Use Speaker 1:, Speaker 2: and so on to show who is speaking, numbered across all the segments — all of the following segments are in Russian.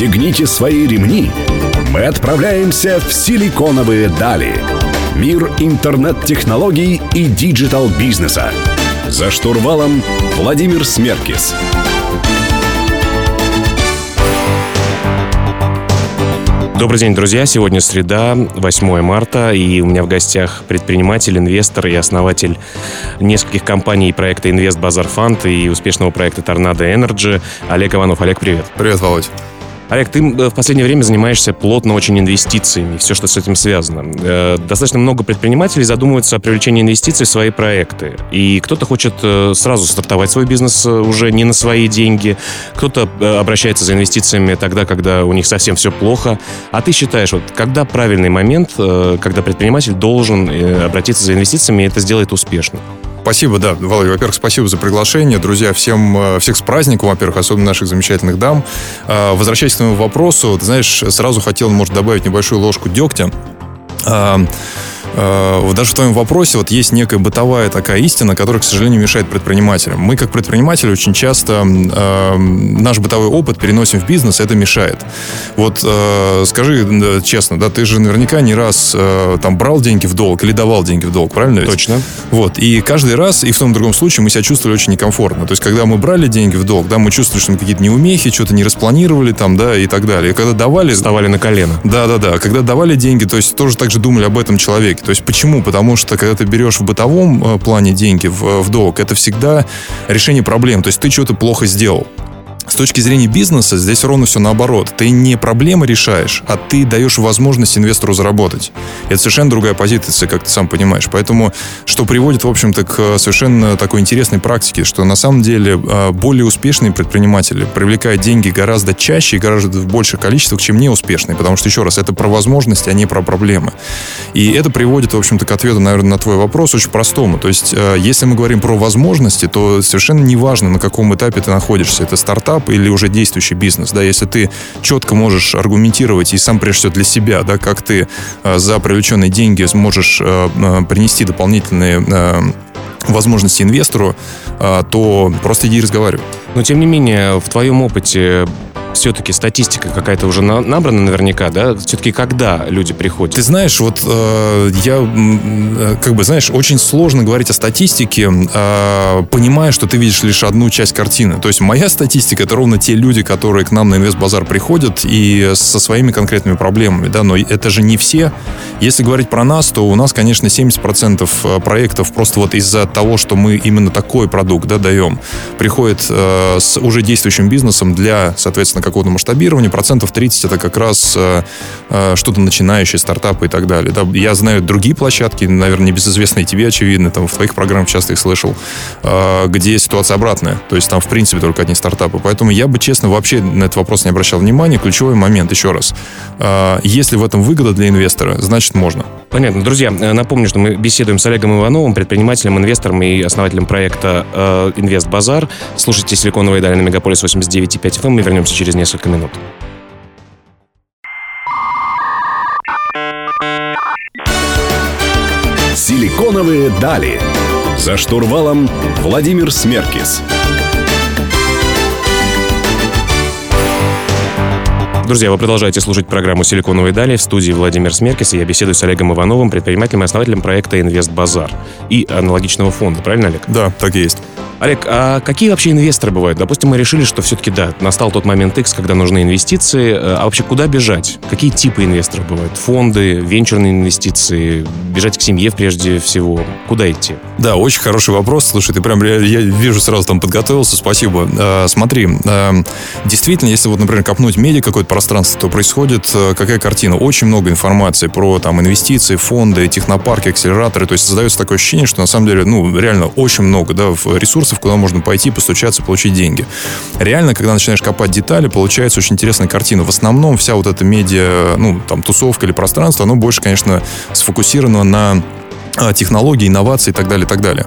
Speaker 1: Пристегните свои ремни. Мы отправляемся в силиконовые дали. Мир интернет-технологий и digital-бизнеса. За штурвалом Владимир Смеркис.
Speaker 2: Добрый день, друзья. Сегодня среда, 8 марта, и у меня в гостях предприниматель, инвестор и основатель нескольких компаний проекта Invest Bazar Fund и успешного проекта Tornado Energy Олег Иванов. Олег, привет.
Speaker 3: Привет, Володь.
Speaker 2: Олег, ты э, в последнее время занимаешься плотно очень инвестициями, все, что с этим связано. Э, достаточно много предпринимателей задумываются о привлечении инвестиций в свои проекты. И кто-то хочет э, сразу стартовать свой бизнес уже не на свои деньги, кто-то обращается за инвестициями тогда, когда у них совсем все плохо. А ты считаешь, вот когда правильный момент, когда предприниматель должен обратиться за инвестициями и это сделает успешно?
Speaker 3: Спасибо, да, Володя. Во-первых, спасибо за приглашение. Друзья, всем, э, всех с праздником, во-первых, особенно наших замечательных дам. Э, возвращаясь к твоему вопросу, ты знаешь, сразу хотел, может, добавить небольшую ложку дегтя. Э, э, даже в твоем вопросе вот есть некая бытовая такая истина, которая, к сожалению, мешает предпринимателям. Мы, как предприниматели, очень часто э, наш бытовой опыт переносим в бизнес, это мешает. Вот э, скажи честно, да, ты же наверняка не раз э, там брал деньги в долг или давал деньги в долг, правильно? Ведь?
Speaker 2: Точно.
Speaker 3: Вот, и каждый раз, и в том и другом случае мы себя чувствовали очень некомфортно. То есть, когда мы брали деньги в долг, да, мы чувствовали, что мы какие-то неумехи, что-то не распланировали там, да, и так далее. И когда давали...
Speaker 2: Вставали на колено.
Speaker 3: Да-да-да. Когда давали деньги, то есть тоже так же думали об этом человеке. То есть почему? Потому что когда ты берешь в бытовом э, плане деньги в, в долг, это всегда решение проблем. То есть ты что-то плохо сделал. С точки зрения бизнеса здесь ровно все наоборот. Ты не проблемы решаешь, а ты даешь возможность инвестору заработать. Это совершенно другая позиция, как ты сам понимаешь. Поэтому, что приводит, в общем-то, к совершенно такой интересной практике, что на самом деле а, более успешные предприниматели привлекают деньги гораздо чаще и гораздо в больших количествах, чем неуспешные. Потому что, еще раз, это про возможности, а не про проблемы. И это приводит, в общем-то, к ответу, наверное, на твой вопрос очень простому. То есть, а, если мы говорим про возможности, то совершенно неважно, на каком этапе ты находишься. Это стартап, стартап или уже действующий бизнес, да, если ты четко можешь аргументировать и сам прежде всего для себя, да, как ты э, за привлеченные деньги сможешь э, э, принести дополнительные возможности инвестору, то просто иди разговаривай.
Speaker 2: Но тем не менее, в твоем опыте все-таки статистика какая-то уже на, набрана наверняка, да? Все-таки когда люди приходят?
Speaker 3: Ты знаешь, вот э, я, э, как бы, знаешь, очень сложно говорить о статистике, э, понимая, что ты видишь лишь одну часть картины. То есть моя статистика — это ровно те люди, которые к нам на инвестбазар приходят и со своими конкретными проблемами, да, но это же не все. Если говорить про нас, то у нас, конечно, 70% э, проектов просто вот из-за того, что мы именно такой продукт, да, даем, приходит э, с уже действующим бизнесом для, соответственно, на какого-то масштабирования, процентов 30 это как раз э, э, что-то начинающее, стартапы и так далее. Да, я знаю другие площадки, наверное, небезызвестные тебе, очевидно, там в твоих программах часто их слышал, э, где ситуация обратная. То есть там, в принципе, только одни стартапы. Поэтому я бы, честно, вообще на этот вопрос не обращал внимания. Ключевой момент, еще раз. Если в этом выгода для инвестора, значит, можно.
Speaker 2: Понятно. Друзья, напомню, что мы беседуем с Олегом Ивановым, предпринимателем, инвестором и основателем проекта «Инвест Базар». Слушайте «Силиконовые дали» на Мегаполис 89.5 FM. Мы вернемся через несколько минут.
Speaker 1: «Силиконовые дали». За штурвалом Владимир Смеркис.
Speaker 2: Друзья, вы продолжаете слушать программу «Силиконовые дали». В студии Владимир Смеркис, и я беседую с Олегом Ивановым, предпринимателем и основателем проекта «Инвест Базар» и аналогичного фонда. Правильно, Олег?
Speaker 3: Да, так и есть.
Speaker 2: Олег, а какие вообще инвесторы бывают? Допустим, мы решили, что все-таки да, настал тот момент X, когда нужны инвестиции. А вообще куда бежать? Какие типы инвесторов бывают? Фонды, венчурные инвестиции, бежать к семье прежде всего? Куда идти?
Speaker 3: Да, очень хороший вопрос. Слушай, ты прям, я, я вижу, сразу там подготовился. Спасибо. А, смотри, а, действительно, если вот, например, копнуть медиа какое-то пространство, то происходит а, какая картина? Очень много информации про там инвестиции, фонды, технопарки, акселераторы. То есть создается такое ощущение, что на самом деле, ну, реально очень много, да, ресурсов ресурсов, куда можно пойти, постучаться, получить деньги. Реально, когда начинаешь копать детали, получается очень интересная картина. В основном вся вот эта медиа, ну, там, тусовка или пространство, оно больше, конечно, сфокусировано на технологий, инноваций и так далее, и так далее.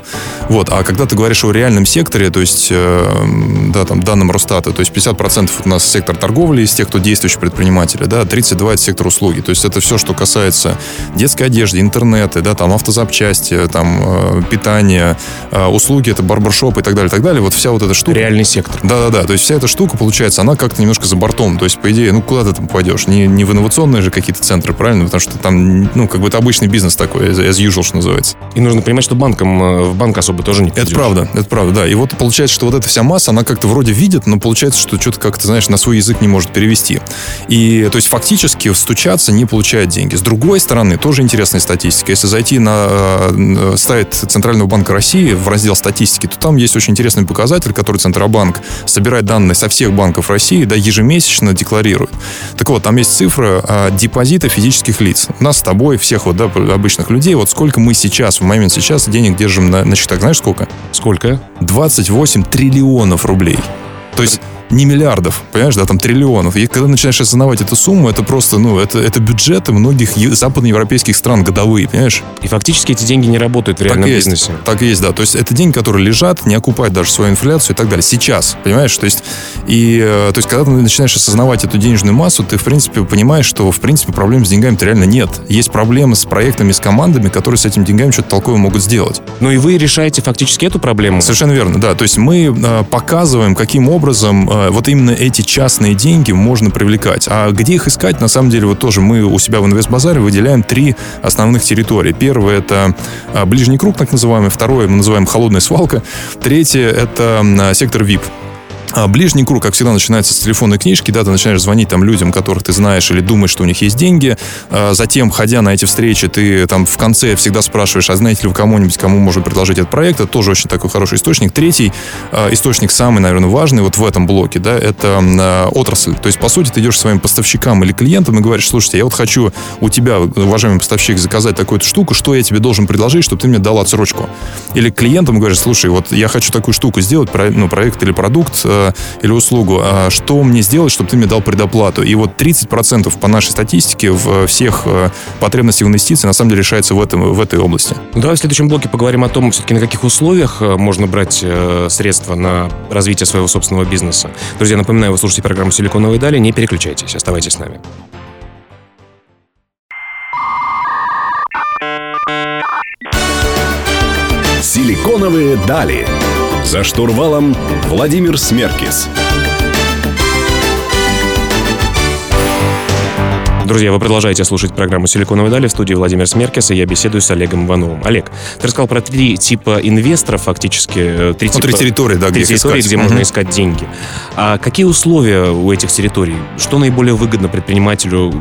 Speaker 3: Вот. А когда ты говоришь о реальном секторе, то есть, э, да, там, данным Росстата, то есть 50% у нас сектор торговли из тех, кто действующий предприниматели, да, 32% это сектор услуги. То есть это все, что касается детской одежды, интернета, да, там, автозапчасти, там, э, питания, э, услуги, это барбершоп и так далее, и так далее. Вот вся вот эта штука.
Speaker 2: Реальный сектор.
Speaker 3: Да-да-да. То есть вся эта штука, получается, она как-то немножко за бортом. То есть, по идее, ну, куда ты там пойдешь? Не, не в инновационные же какие-то центры, правильно? Потому что там, ну, как бы это обычный бизнес такой, as usual, что называется.
Speaker 2: И нужно понимать, что банком э, в банк особо тоже не
Speaker 3: придешь. Это правда, это правда, да. И вот получается, что вот эта вся масса, она как-то вроде видит, но получается, что что-то как-то, знаешь, на свой язык не может перевести. И, то есть, фактически стучаться не получает деньги. С другой стороны, тоже интересная статистика. Если зайти на э, сайт Центрального банка России в раздел статистики, то там есть очень интересный показатель, который Центробанк собирает данные со всех банков России, да, ежемесячно декларирует. Так вот, там есть цифра депозита физических лиц. У нас с тобой, всех вот, да, обычных людей, вот сколько мы сейчас в момент сейчас денег держим на, на счетах. Знаешь сколько?
Speaker 2: Сколько?
Speaker 3: 28 триллионов рублей. То есть не миллиардов, понимаешь, да, там триллионов. И когда начинаешь осознавать эту сумму, это просто, ну, это, это бюджеты многих западноевропейских стран годовые, понимаешь?
Speaker 2: И фактически эти деньги не работают в реальном
Speaker 3: так
Speaker 2: бизнесе.
Speaker 3: Есть, так и есть, да. То есть это деньги, которые лежат, не окупают даже свою инфляцию и так далее. Сейчас, понимаешь? То есть, и, э, то есть когда ты начинаешь осознавать эту денежную массу, ты, в принципе, понимаешь, что, в принципе, проблем с деньгами-то реально нет. Есть проблемы с проектами, с командами, которые с этим деньгами что-то толковое могут сделать.
Speaker 2: Ну и вы решаете фактически эту проблему?
Speaker 3: Совершенно верно, да. То есть мы э, показываем, каким образом э, вот именно эти частные деньги можно привлекать. А где их искать, на самом деле, вот тоже мы у себя в инвестбазаре выделяем три основных территории. Первое — это а, ближний круг, так называемый. Второе мы называем холодная свалка. Третье — это сектор VIP. А ближний круг, как всегда, начинается с телефонной книжки, да, ты начинаешь звонить там людям, которых ты знаешь или думаешь, что у них есть деньги. А затем, ходя на эти встречи, ты там в конце всегда спрашиваешь, а знаете ли вы кому-нибудь, кому можно предложить этот проект. Это тоже очень такой хороший источник. Третий а, источник, самый, наверное, важный вот в этом блоке, да, это отрасль. То есть, по сути, ты идешь к своим поставщикам или клиентам и говоришь, слушайте, я вот хочу у тебя, уважаемый поставщик, заказать такую-то штуку, что я тебе должен предложить, чтобы ты мне дал отсрочку. Или клиентам говоришь, слушай, вот я хочу такую штуку сделать, ну, проект или продукт, или услугу, а что мне сделать, чтобы ты мне дал предоплату. И вот 30% по нашей статистике в всех э, потребностях в инвестиции на самом деле решается в, этом, в этой области.
Speaker 2: Ну, давай в следующем блоке поговорим о том, все-таки на каких условиях э, можно брать э, средства на развитие своего собственного бизнеса. Друзья, напоминаю, вы слушаете программу «Силиконовые дали». Не переключайтесь, оставайтесь с нами.
Speaker 1: «Силиконовые дали». За штурвалом Владимир Смеркис.
Speaker 2: Друзья, вы продолжаете слушать программу «Силиконовые дали» в студии Владимир Смеркис, и я беседую с Олегом Ивановым. Олег, ты рассказал про три типа инвесторов, фактически.
Speaker 3: Э, три, ну, типа, три территории, да,
Speaker 2: три где территории, искать. где угу. можно искать деньги. А какие условия у этих территорий? Что наиболее выгодно предпринимателю?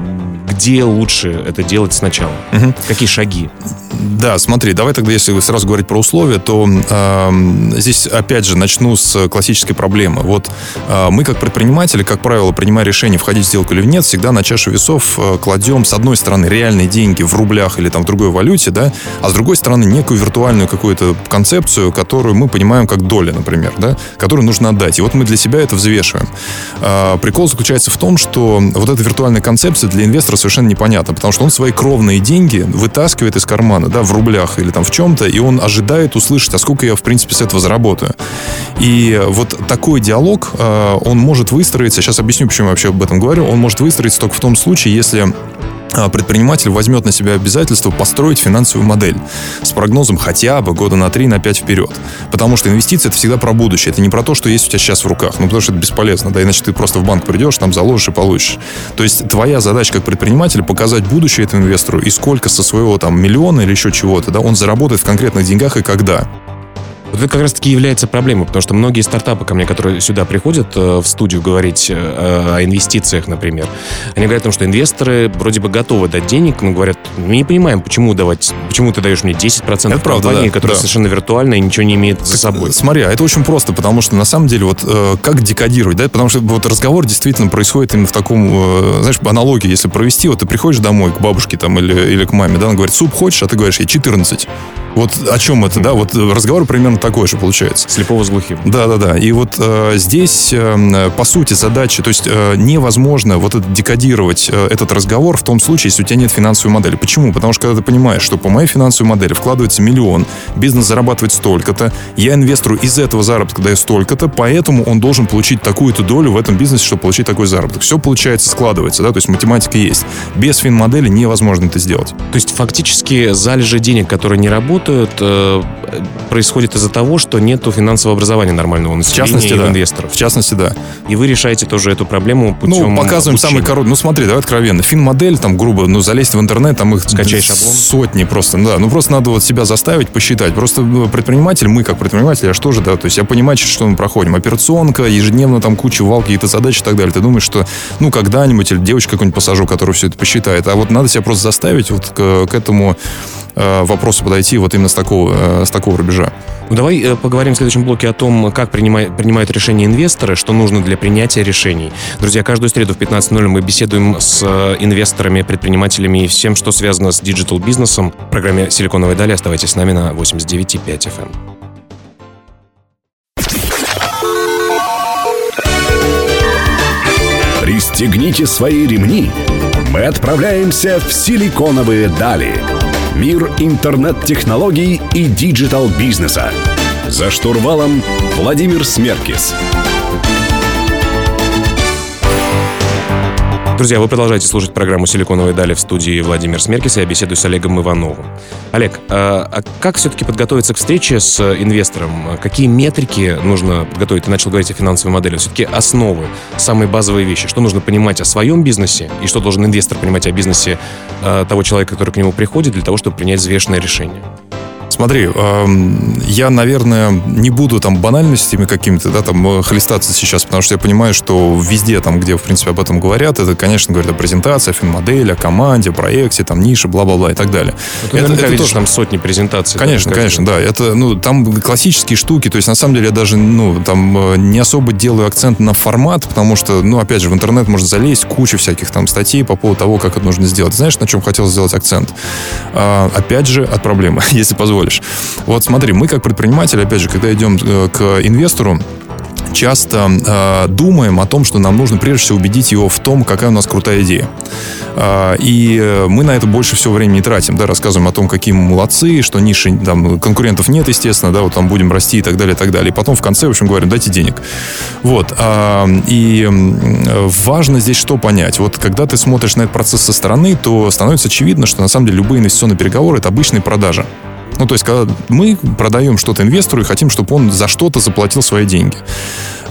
Speaker 2: Где лучше это делать сначала? Угу. Какие шаги?
Speaker 3: Да, смотри, давай тогда, если сразу говорить про условия, то э, здесь, опять же, начну с классической проблемы. Вот э, мы, как предприниматели, как правило, принимая решение, входить в сделку или нет, всегда на чашу весов э, кладем, с одной стороны, реальные деньги в рублях или там в другой валюте, да, а с другой стороны, некую виртуальную какую-то концепцию, которую мы понимаем как доли, например, да, которую нужно отдать. И вот мы для себя это взвешиваем. Э, прикол заключается в том, что вот эта виртуальная концепция для инвестора совершенно непонятна, потому что он свои кровные деньги вытаскивает из кармана, да, в рублях или там в чем-то, и он ожидает услышать, а сколько я, в принципе, с этого заработаю. И вот такой диалог, э, он может выстроиться, сейчас объясню, почему я вообще об этом говорю, он может выстроиться только в том случае, если предприниматель возьмет на себя обязательство построить финансовую модель с прогнозом хотя бы года на 3 на 5 вперед. Потому что инвестиции это всегда про будущее. Это не про то, что есть у тебя сейчас в руках. Ну, потому что это бесполезно. Да, иначе ты просто в банк придешь, там заложишь и получишь. То есть твоя задача как предпринимателя показать будущее этому инвестору и сколько со своего там миллиона или еще чего-то, да, он заработает в конкретных деньгах и когда.
Speaker 2: Вот это как раз-таки является проблемой, потому что многие стартапы ко мне, которые сюда приходят э, в студию говорить э, о инвестициях, например, они говорят о том, что инвесторы вроде бы готовы дать денег, но говорят, мы не понимаем, почему давать, почему ты даешь мне 10% это правда, компании, да, которая да. совершенно виртуальная и ничего не имеет за собой.
Speaker 3: Смотри, а это очень просто, потому что на самом деле вот э, как декодировать, да, потому что вот разговор действительно происходит именно в таком, знаешь, аналогии, если провести, вот ты приходишь домой к бабушке там или, или к маме, да, она говорит, суп хочешь, а ты говоришь, я 14. Вот о чем это, да? Вот разговор примерно такой же получается.
Speaker 2: Слепого с глухим.
Speaker 3: Да, да, да. И вот э, здесь, э, по сути, задача, то есть э, невозможно вот это декодировать э, этот разговор в том случае, если у тебя нет финансовой модели. Почему? Потому что когда ты понимаешь, что по моей финансовой модели вкладывается миллион, бизнес зарабатывает столько-то, я инвестору из этого заработка даю столько-то, поэтому он должен получить такую-то долю в этом бизнесе, чтобы получить такой заработок. Все получается, складывается, да, то есть математика есть. Без фин-модели невозможно это сделать.
Speaker 2: То есть фактически залежи денег, которые не работают, э, происходит из-за того, что нет финансового образования нормального населения
Speaker 3: В частности,
Speaker 2: и
Speaker 3: да.
Speaker 2: инвесторов.
Speaker 3: В частности, да.
Speaker 2: И вы решаете тоже эту проблему путем
Speaker 3: Ну, показываем
Speaker 2: обучения.
Speaker 3: самый короткий. Ну, смотри, давай откровенно. Фин-модель, там, грубо, ну, залезть в интернет, там их
Speaker 2: Скачай шаблон.
Speaker 3: сотни просто. Ну, Да, ну, просто надо вот себя заставить, посчитать. Просто ну, предприниматель, мы как предприниматели, я что же, да, то есть я понимаю, что мы проходим. Операционка, ежедневно там куча вал, какие-то задачи и так далее. Ты думаешь, что, ну, когда-нибудь или девочка какую-нибудь посажу, которая все это посчитает. А вот надо себя просто заставить вот к, к этому вопросу подойти вот именно с такого, э, с такого рубежа.
Speaker 2: Ну, давай э, поговорим в следующем блоке о том, как принимай- принимают решения инвесторы, что нужно для принятия решений. Друзья, каждую среду в 15.00 мы беседуем с э, инвесторами, предпринимателями и всем, что связано с digital-бизнесом. В программе «Силиконовые дали» оставайтесь с нами на 89.5 FM.
Speaker 1: Пристегните свои ремни. Мы отправляемся в силиконовые дали. Мир интернет-технологий и digital-бизнеса. За штурвалом Владимир Смеркис.
Speaker 2: Друзья, вы продолжаете слушать программу «Силиконовые дали» в студии Владимир Смеркис, я беседую с Олегом Ивановым. Олег, а а как все-таки подготовиться к встрече с инвестором? Какие метрики нужно подготовить? Ты начал говорить о финансовой модели. Все-таки основы, самые базовые вещи. Что нужно понимать о своем бизнесе и что должен инвестор понимать о бизнесе э, того человека, который к нему приходит, для того, чтобы принять взвешенное решение?
Speaker 3: Смотри, эм, я, наверное, не буду там банальностями какими-то, да, там э, хлестаться сейчас, потому что я понимаю, что везде там, где, в принципе, об этом говорят, это, конечно, говорят о презентации, о финмодели, о команде, о проекте, там, нише, бла-бла-бла и так далее.
Speaker 2: Ты наверняка видишь там сотни презентаций.
Speaker 3: Конечно,
Speaker 2: да,
Speaker 3: конечно, да. Это, ну, там классические штуки. То есть, на самом деле, я даже, ну, там э, не особо делаю акцент на формат, потому что, ну, опять же, в интернет можно залезть, куча всяких там статей по поводу того, как это нужно сделать. Знаешь, на чем хотел сделать акцент? А, опять же, от проблемы, если позволишь. Вот смотри, мы как предприниматели, опять же, когда идем э, к инвестору, часто э, думаем о том, что нам нужно прежде всего убедить его в том, какая у нас крутая идея. Э, и э, мы на это больше всего времени тратим, да, рассказываем о том, какие мы молодцы, что ниши, там, конкурентов нет, естественно, да, вот там будем расти и так далее, и так далее. И потом в конце, в общем, говорим, дайте денег. Вот. А, и важно здесь что понять? Вот когда ты смотришь на этот процесс со стороны, то становится очевидно, что на самом деле любые инвестиционные переговоры — это обычные продажи. Ну, то есть, когда мы продаем что-то инвестору и хотим, чтобы он за что-то заплатил свои деньги.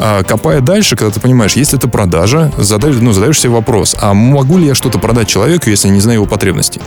Speaker 3: А, копая дальше, когда ты понимаешь, если это продажа, задаешь, ну, задаешь себе вопрос, а могу ли я что-то продать человеку, если не знаю его потребностей?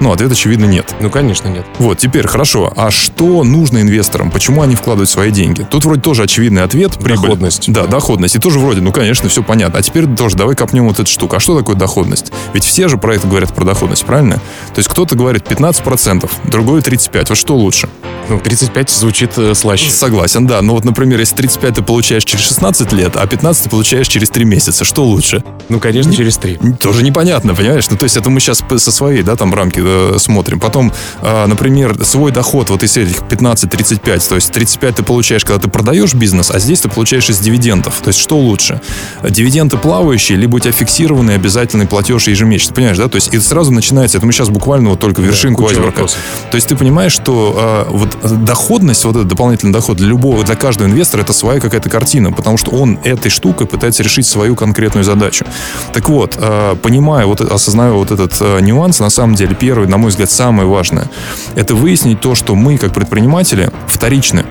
Speaker 3: Ну, ответ, очевидно, нет.
Speaker 2: Ну, конечно, нет.
Speaker 3: Вот, теперь, хорошо. А что нужно инвесторам? Почему они вкладывают свои деньги? Тут вроде тоже очевидный ответ. Прибыль.
Speaker 2: Доходность.
Speaker 3: Да, доходность. И тоже вроде, ну, конечно, все понятно. А теперь тоже давай копнем вот эту штуку. А что такое доходность? Ведь все же про это говорят, про доходность, правильно? То есть кто-то говорит 15%, другой 35%. Вот что лучше?
Speaker 2: Ну, 35 звучит э, слаще.
Speaker 3: Согласен, да. Но вот, например, если 35 ты получаешь через 16 лет, а 15 ты получаешь через 3 месяца, что лучше?
Speaker 2: Ну, конечно, через три.
Speaker 3: Тоже непонятно, понимаешь? Ну, то есть это мы сейчас со своей, да, там рамки э, смотрим. Потом, э, например, свой доход вот из этих 15-35, то есть 35 ты получаешь, когда ты продаешь бизнес, а здесь ты получаешь из дивидендов. То есть что лучше? Дивиденды плавающие, либо у тебя фиксированный обязательный платеж ежемесячно, понимаешь, да? То есть и сразу начинается, это мы сейчас буквально вот только вершинку
Speaker 2: куча
Speaker 3: айсберга.
Speaker 2: вопросов.
Speaker 3: То есть ты понимаешь, что э, вот доходность, вот этот дополнительный доход для любого, для каждого инвестора это своя какая-то картина, потому что он этой штукой пытается решить свою конкретную задачу. Так вот, э, понимая, вот, осознавая вот этот э, нюанс, на самом деле, первый, на мой взгляд, самое важное, это выяснить то, что мы, как предприниматели, вторичны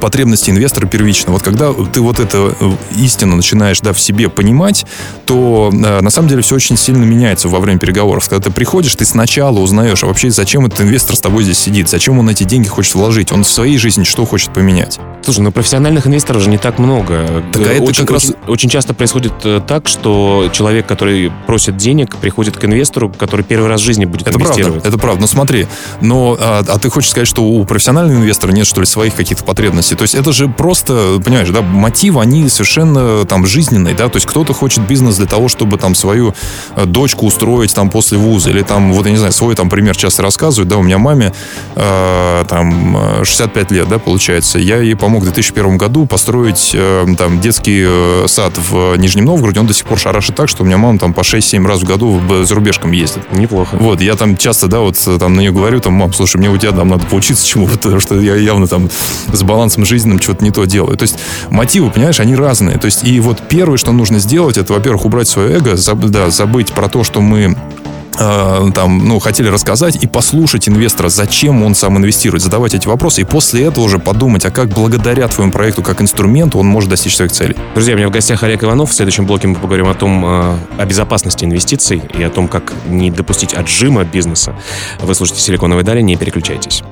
Speaker 3: потребности инвестора первично. Вот когда ты вот это э, истину начинаешь да, в себе понимать, то э, на самом деле все очень сильно меняется во время переговоров. Когда ты приходишь, ты сначала узнаешь, а вообще зачем этот инвестор с тобой здесь сидит, зачем он эти деньги хочет вложить, он в своей жизни что хочет поменять.
Speaker 2: Слушай, ну профессиональных инвесторов же не так много.
Speaker 3: Так, а
Speaker 2: Э,
Speaker 3: это
Speaker 2: очень,
Speaker 3: как раз-
Speaker 2: очень, очень часто происходит э, так, что человек, который просит денег, приходит к инвестору, который первый раз в жизни будет
Speaker 3: Это правда,
Speaker 2: инвестировать.
Speaker 3: это правда. Но смотри, но а, а ты хочешь сказать, что у профессионального инвестора нет, что ли, своих каких-то потребностей? То есть это же просто, понимаешь, да, мотивы, они совершенно там жизненные, да, то есть кто-то хочет бизнес для того, чтобы там свою э, дочку устроить там после вуза, или там, вот я не знаю, свой там пример часто рассказывают, да, у меня маме э, там 65 лет, да, получается, я ей помог в 2001 году построить э, там детский э, сад в Нижнем Новгороде, он до сих пор шарашит так, что у меня мама там по 6-7 раз в году за рубежком ездит.
Speaker 2: Неплохо.
Speaker 3: Вот, я там часто, да, вот там на нее говорю, там, мам, слушай, мне у тебя там надо поучиться чему, потому что я явно там с балансом жизненным что-то не то делаю. То есть мотивы, понимаешь, они разные. То есть и вот первое, что нужно сделать, это, во-первых, убрать свое эго, заб, да, забыть про то, что мы э, там, ну, хотели рассказать и послушать инвестора, зачем он сам инвестирует, задавать эти вопросы, и после этого уже подумать, а как благодаря твоему проекту, как инструменту, он может достичь своих целей.
Speaker 2: Друзья, у меня в гостях Олег Иванов. В следующем блоке мы поговорим о том, э, о безопасности инвестиций и о том, как не допустить отжима бизнеса. Вы слушаете «Силиконовые дали», не переключайтесь.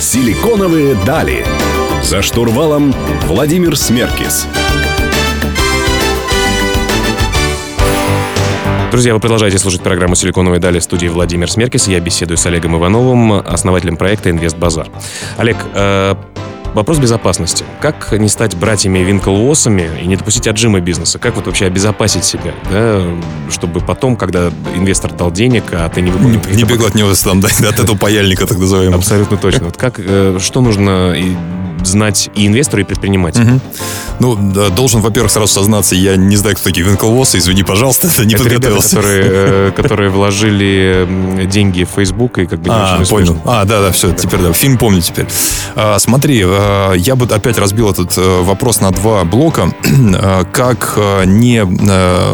Speaker 1: «Силиконовые дали». За штурвалом Владимир Смеркис.
Speaker 2: Друзья, вы продолжаете слушать программу «Силиконовые дали» в студии Владимир Смеркис. Я беседую с Олегом Ивановым, основателем проекта «Инвест Базар». Олег, э, Вопрос безопасности. Как не стать братьями Винклвоссами и не допустить отжима бизнеса? Как вот вообще обезопасить себя, да, чтобы потом, когда инвестор дал денег, а ты не выполнил...
Speaker 3: Не, не бегал от него там, да, от этого паяльника, так называемого.
Speaker 2: Абсолютно точно. Вот как, э, что нужно знать и инвестору, и предпринимателю? Угу.
Speaker 3: Ну, да, должен, во-первых, сразу сознаться, я не знаю, кто такие Винклвоссы, извини, пожалуйста, не это подготовился.
Speaker 2: Ребята, которые, э, которые вложили деньги в Facebook и как бы не
Speaker 3: а, понял. А, да, да, все, теперь да, фильм помню теперь. А, смотри, а, я бы опять разбил этот э, вопрос на два блока. А, как не,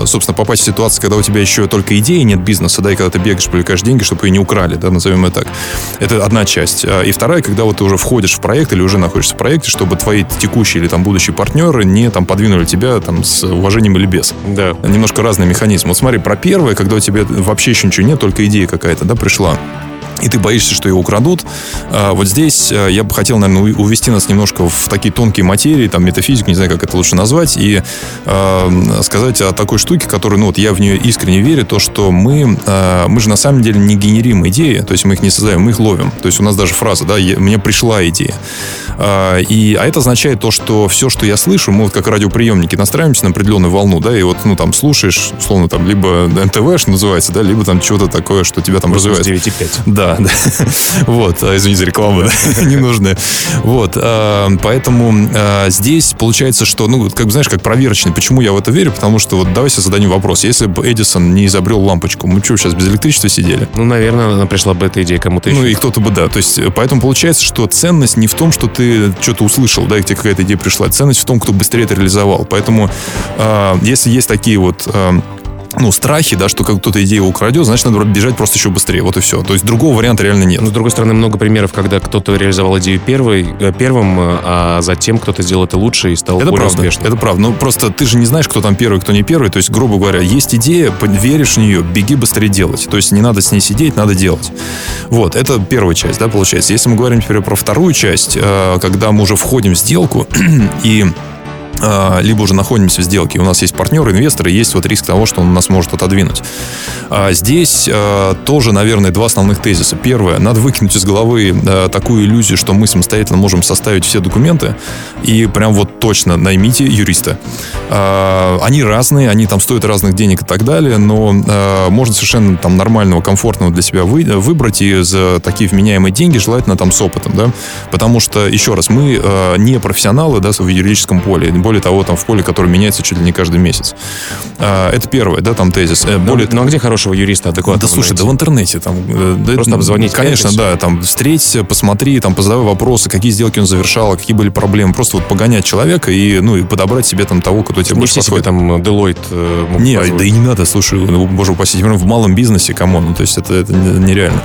Speaker 3: собственно, попасть в ситуацию, когда у тебя еще только идеи, нет бизнеса, да, и когда ты бегаешь, привлекаешь деньги, чтобы ее не украли, да, назовем это так. Это одна часть. И вторая, когда вот ты уже входишь в проект или уже находишься в проекте, чтобы твои текущие или там будущие партнеры не там подвинули тебя там с уважением или без.
Speaker 2: Да.
Speaker 3: Немножко разный механизм. Вот смотри, про первое, когда у тебя вообще еще ничего нет, только идея какая-то, да, пришла и ты боишься, что его украдут. А, вот здесь а, я бы хотел, наверное, увести нас немножко в такие тонкие материи, там, метафизику, не знаю, как это лучше назвать, и э, сказать о такой штуке, которую, ну, вот я в нее искренне верю, то, что мы, э, мы же на самом деле не генерим идеи, то есть мы их не создаем, мы их ловим. То есть у нас даже фраза, да, мне пришла идея. Э, и, а это означает то, что все, что я слышу, мы вот как радиоприемники настраиваемся на определенную волну, да, и вот, ну, там, слушаешь, условно, там, либо НТВ, что называется, да, либо там чего-то такое, что тебя там развивает.
Speaker 2: 9,5.
Speaker 3: Да, да, Вот, а, извини за рекламу, ненужная. Вот, а, поэтому а, здесь получается, что, ну, как бы, знаешь, как проверочный. Почему я в это верю? Потому что, вот, давай себе зададим вопрос. Если бы Эдисон не изобрел лампочку, мы что, сейчас без электричества сидели?
Speaker 2: Ну, наверное, она пришла бы эта идея кому-то
Speaker 3: еще. Ну, и кто-то бы, да. То есть, поэтому получается, что ценность не в том, что ты что-то услышал, да, и тебе какая-то идея пришла. Ценность в том, кто быстрее это реализовал. Поэтому, если есть такие вот ну, страхи, да, что как кто-то идею украдет, значит, надо бежать просто еще быстрее. Вот и все. То есть другого варианта реально нет.
Speaker 2: Но, с другой стороны, много примеров, когда кто-то реализовал идею первый, э, первым, э, а затем кто-то сделал это лучше и стал
Speaker 3: это
Speaker 2: более
Speaker 3: правда,
Speaker 2: успешным.
Speaker 3: Это правда. Ну, просто ты же не знаешь, кто там первый, кто не первый. То есть, грубо говоря, есть идея, веришь в нее, беги быстрее делать. То есть, не надо с ней сидеть, надо делать. Вот, это первая часть, да, получается. Если мы говорим теперь про вторую часть, э, когда мы уже входим в сделку и либо уже находимся в сделке, у нас есть партнеры, инвесторы, есть вот риск того, что он нас может отодвинуть. А здесь а, тоже, наверное, два основных тезиса. Первое, надо выкинуть из головы такую иллюзию, что мы самостоятельно можем составить все документы, и прям вот точно наймите юриста. Они разные, они там стоят разных денег и так далее, но можно совершенно там нормального, комфортного для себя вы, выбрать и за такие вменяемые деньги, желательно там с опытом, да, потому что, еще раз, мы не профессионалы, да, в юридическом поле, более того, там в поле, которое меняется чуть ли не каждый месяц. А, это первое, да, там тезис.
Speaker 2: Э, более... Ну, ну а где хорошего юриста адекватного
Speaker 3: Да слушай, найти? да в интернете там.
Speaker 2: Э, да, Просто обзвонить.
Speaker 3: Конечно, да, там встреться, посмотри, там позадавай вопросы, какие сделки он завершал, какие были проблемы. Просто вот погонять человека и, ну, и подобрать себе там того, кто тебе не больше подходит.
Speaker 2: там Deloitte э,
Speaker 3: Не, позволить. да и не надо, слушай, ну, боже упаси, в малом бизнесе, кому, ну, то есть это, это нереально.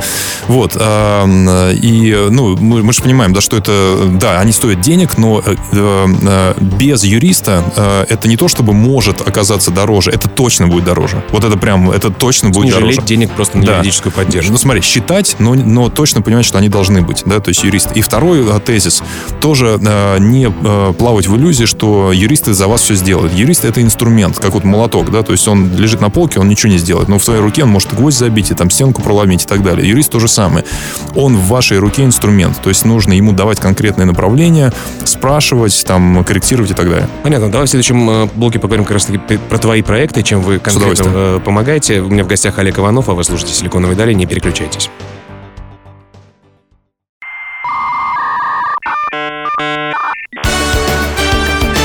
Speaker 3: Вот. А, и, ну, мы, мы же понимаем, да, что это, да, они стоят денег, но э, э, без юриста э, это не то, чтобы может оказаться дороже, это точно будет дороже. Вот это прям, это точно будет
Speaker 2: не
Speaker 3: дороже.
Speaker 2: жалеть денег просто на
Speaker 3: Да.
Speaker 2: юридическую поддержку.
Speaker 3: Ну, смотри, считать, но, но точно понимать, что они должны быть, да, то есть юрист. И второй э, тезис, тоже э, не э, плавать в иллюзии, что юристы за вас все сделают. Юрист — это инструмент, как вот молоток, да, то есть он лежит на полке, он ничего не сделает, но в твоей руке он может гвоздь забить, и там стенку проломить и так далее. Юрист то же самое. Он в вашей руке инструмент, то есть нужно ему давать конкретные направления, спрашивать, там, корректировать и так далее.
Speaker 2: Понятно. Давай в следующем э, блоке поговорим как раз таки про твои проекты, чем вы конкретно э, помогаете. У меня в гостях Олег Иванов, а вы слушаете «Силиконовые дали». Не переключайтесь.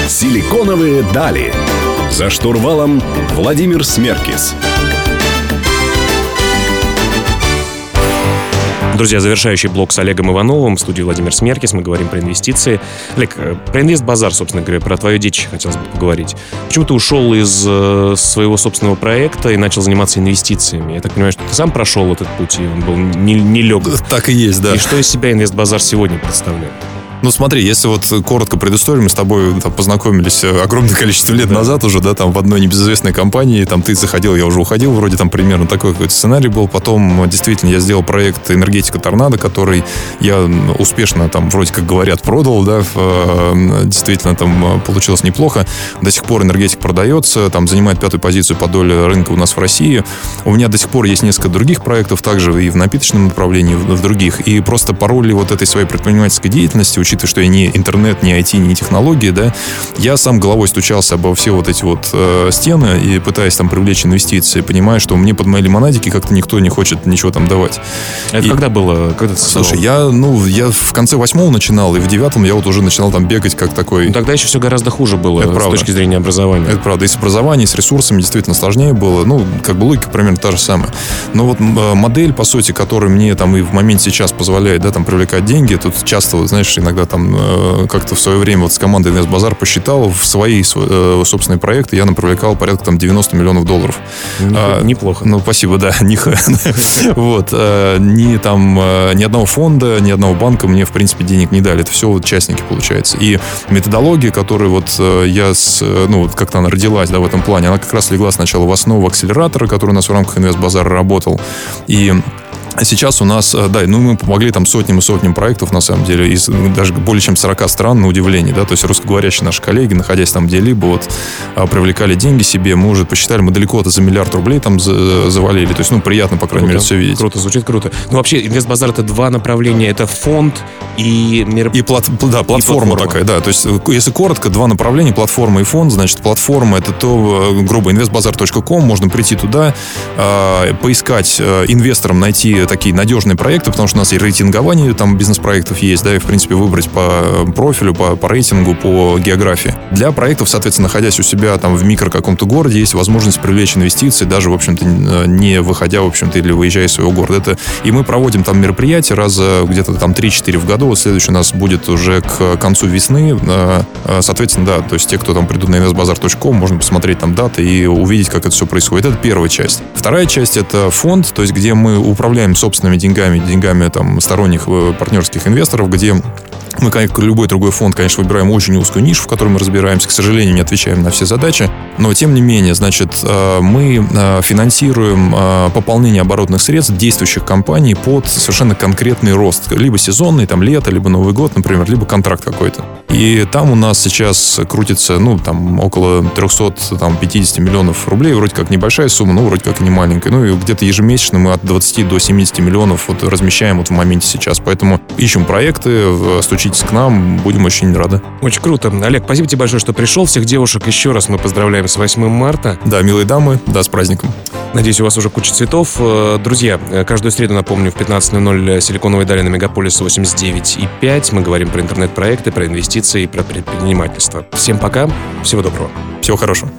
Speaker 1: Силиконовые дали. За штурвалом Владимир Смеркис.
Speaker 2: Друзья, завершающий блок с Олегом Ивановым в студии Владимир Смеркис. Мы говорим про инвестиции. Олег, э, про инвестбазар, собственно говоря, про твое детище хотелось бы поговорить. Почему ты ушел из э, своего собственного проекта и начал заниматься инвестициями? Я так понимаю, что ты сам прошел этот путь, и он был не, нелегок.
Speaker 3: Так и есть, да.
Speaker 2: И что из себя инвестбазар сегодня представляет?
Speaker 3: Ну смотри, если вот коротко предысторию, мы с тобой там, познакомились э, огромное количество лет назад уже, да, там в одной небезызвестной компании, там ты заходил, я уже уходил, вроде там примерно такой какой-то сценарий был. Потом э, действительно я сделал проект «Энергетика Торнадо», который я успешно там вроде как говорят продал, да, э, действительно там получилось неплохо. До сих пор энергетик продается, там занимает пятую позицию по доле рынка у нас в России. У меня до сих пор есть несколько других проектов, также и в напиточном направлении, в других. И просто по роли вот этой своей предпринимательской деятельности, учитывая, что я не интернет, не IT, не технологии, да, я сам головой стучался обо все вот эти вот э, стены и пытаясь там привлечь инвестиции, понимая, что мне под мои лимонадики как-то никто не хочет ничего там давать.
Speaker 2: Это
Speaker 3: И-
Speaker 2: когда было? Когда ты
Speaker 3: Слушай, я, ну, я в конце восьмого начинал, и в девятом я вот уже начинал там бегать как такой...
Speaker 2: Ну, тогда еще все гораздо хуже было
Speaker 3: Это
Speaker 2: с
Speaker 3: правда.
Speaker 2: точки зрения образования.
Speaker 3: Это правда. И с образованием, и с ресурсами действительно сложнее было. Ну, как бы логика примерно та же самая. Но вот э, модель, по сути, которая мне там и в момент сейчас позволяет, да, там, привлекать деньги, тут часто, знаешь, иногда там э, как-то в свое время вот с командой Инвестбазар посчитал, в свои св- э, собственные проекты я нам привлекал порядка там 90 миллионов долларов.
Speaker 2: Непло-
Speaker 3: А,
Speaker 2: Неплохо.
Speaker 3: Ну, спасибо, да, не х- Вот. э, Ни там, ни одного фонда, ни одного банка мне, в принципе, денег не дали. Это все вот частники, получается. И методология, которую вот я, с, ну, как-то она родилась, да, в этом плане, она как раз легла сначала в основу акселератора, который у нас в рамках Инвестбазара работал. И Сейчас у нас, э, да, ну мы помогли там сотням и сотням проектов, на самом деле, из ну, даже более чем 40 стран, на удивление, да, то есть русскоговорящие наши коллеги, находясь там где-либо, вот, а, привлекали деньги себе, мы уже посчитали, мы далеко это за миллиард рублей там за- завалили, то есть, ну, приятно, по крайней мере,
Speaker 2: Круто.
Speaker 3: все видеть.
Speaker 2: Круто, звучит круто. Ну, вообще, инвестбазар это два направления. Это фонд и.
Speaker 3: И плат, да, платформа,
Speaker 2: платформа.
Speaker 3: такая, да. То есть, э, если коротко, два направления, платформа и фонд. Значит, платформа это то, э, грубо, инвестбазар.ком, можно прийти туда, э, поискать э, инвесторам, найти такие надежные проекты, потому что у нас и рейтингование там бизнес-проектов есть, да, и, в принципе, выбрать по э, профилю, по, по рейтингу, по географии. Для проектов, соответственно, находясь у себя там в микро каком-то городе, есть возможность привлечь инвестиции, даже, в общем-то, э, не выходя, в общем-то, или выезжая из своего города. Это, и мы проводим там мероприятия раза где-то там 3-4 в году. Вот следующий у нас будет уже к концу весны. Э, Соответственно, да, то есть те, кто там придут на investbazar.com, можно посмотреть там даты и увидеть, как это все происходит. Это первая часть. Вторая часть — это фонд, то есть где мы управляем собственными деньгами, деньгами там сторонних э, партнерских инвесторов, где мы, как любой другой фонд, конечно, выбираем очень узкую нишу, в которой мы разбираемся. К сожалению, не отвечаем на все задачи. Но, тем не менее, значит, э, мы э, финансируем пополнение оборотных средств действующих компаний под совершенно конкретный рост. Либо сезонный, там, лето, либо Новый год, например, либо контракт какой-то. И там у нас сейчас крутится, ну, там, около 350 миллионов рублей. Вроде как небольшая сумма, но вроде как и не маленькая. Ну, и где-то ежемесячно мы от 20 до 70 миллионов вот размещаем вот в моменте сейчас. Поэтому ищем проекты, стучитесь к нам, будем очень рады.
Speaker 2: Очень круто. Олег, спасибо тебе большое, что пришел. Всех девушек еще раз мы поздравляем с 8 марта.
Speaker 3: Да, милые дамы, да, с праздником.
Speaker 2: Надеюсь, у вас уже куча цветов. Э, Друзья, э, каждую среду, напомню, в 15.00 Силиконовой дали на Мегаполис 89 и 5. Мы говорим про интернет-проекты, про инвестиции и про предпринимательство. Всем пока. Всего доброго.
Speaker 3: Всего хорошего.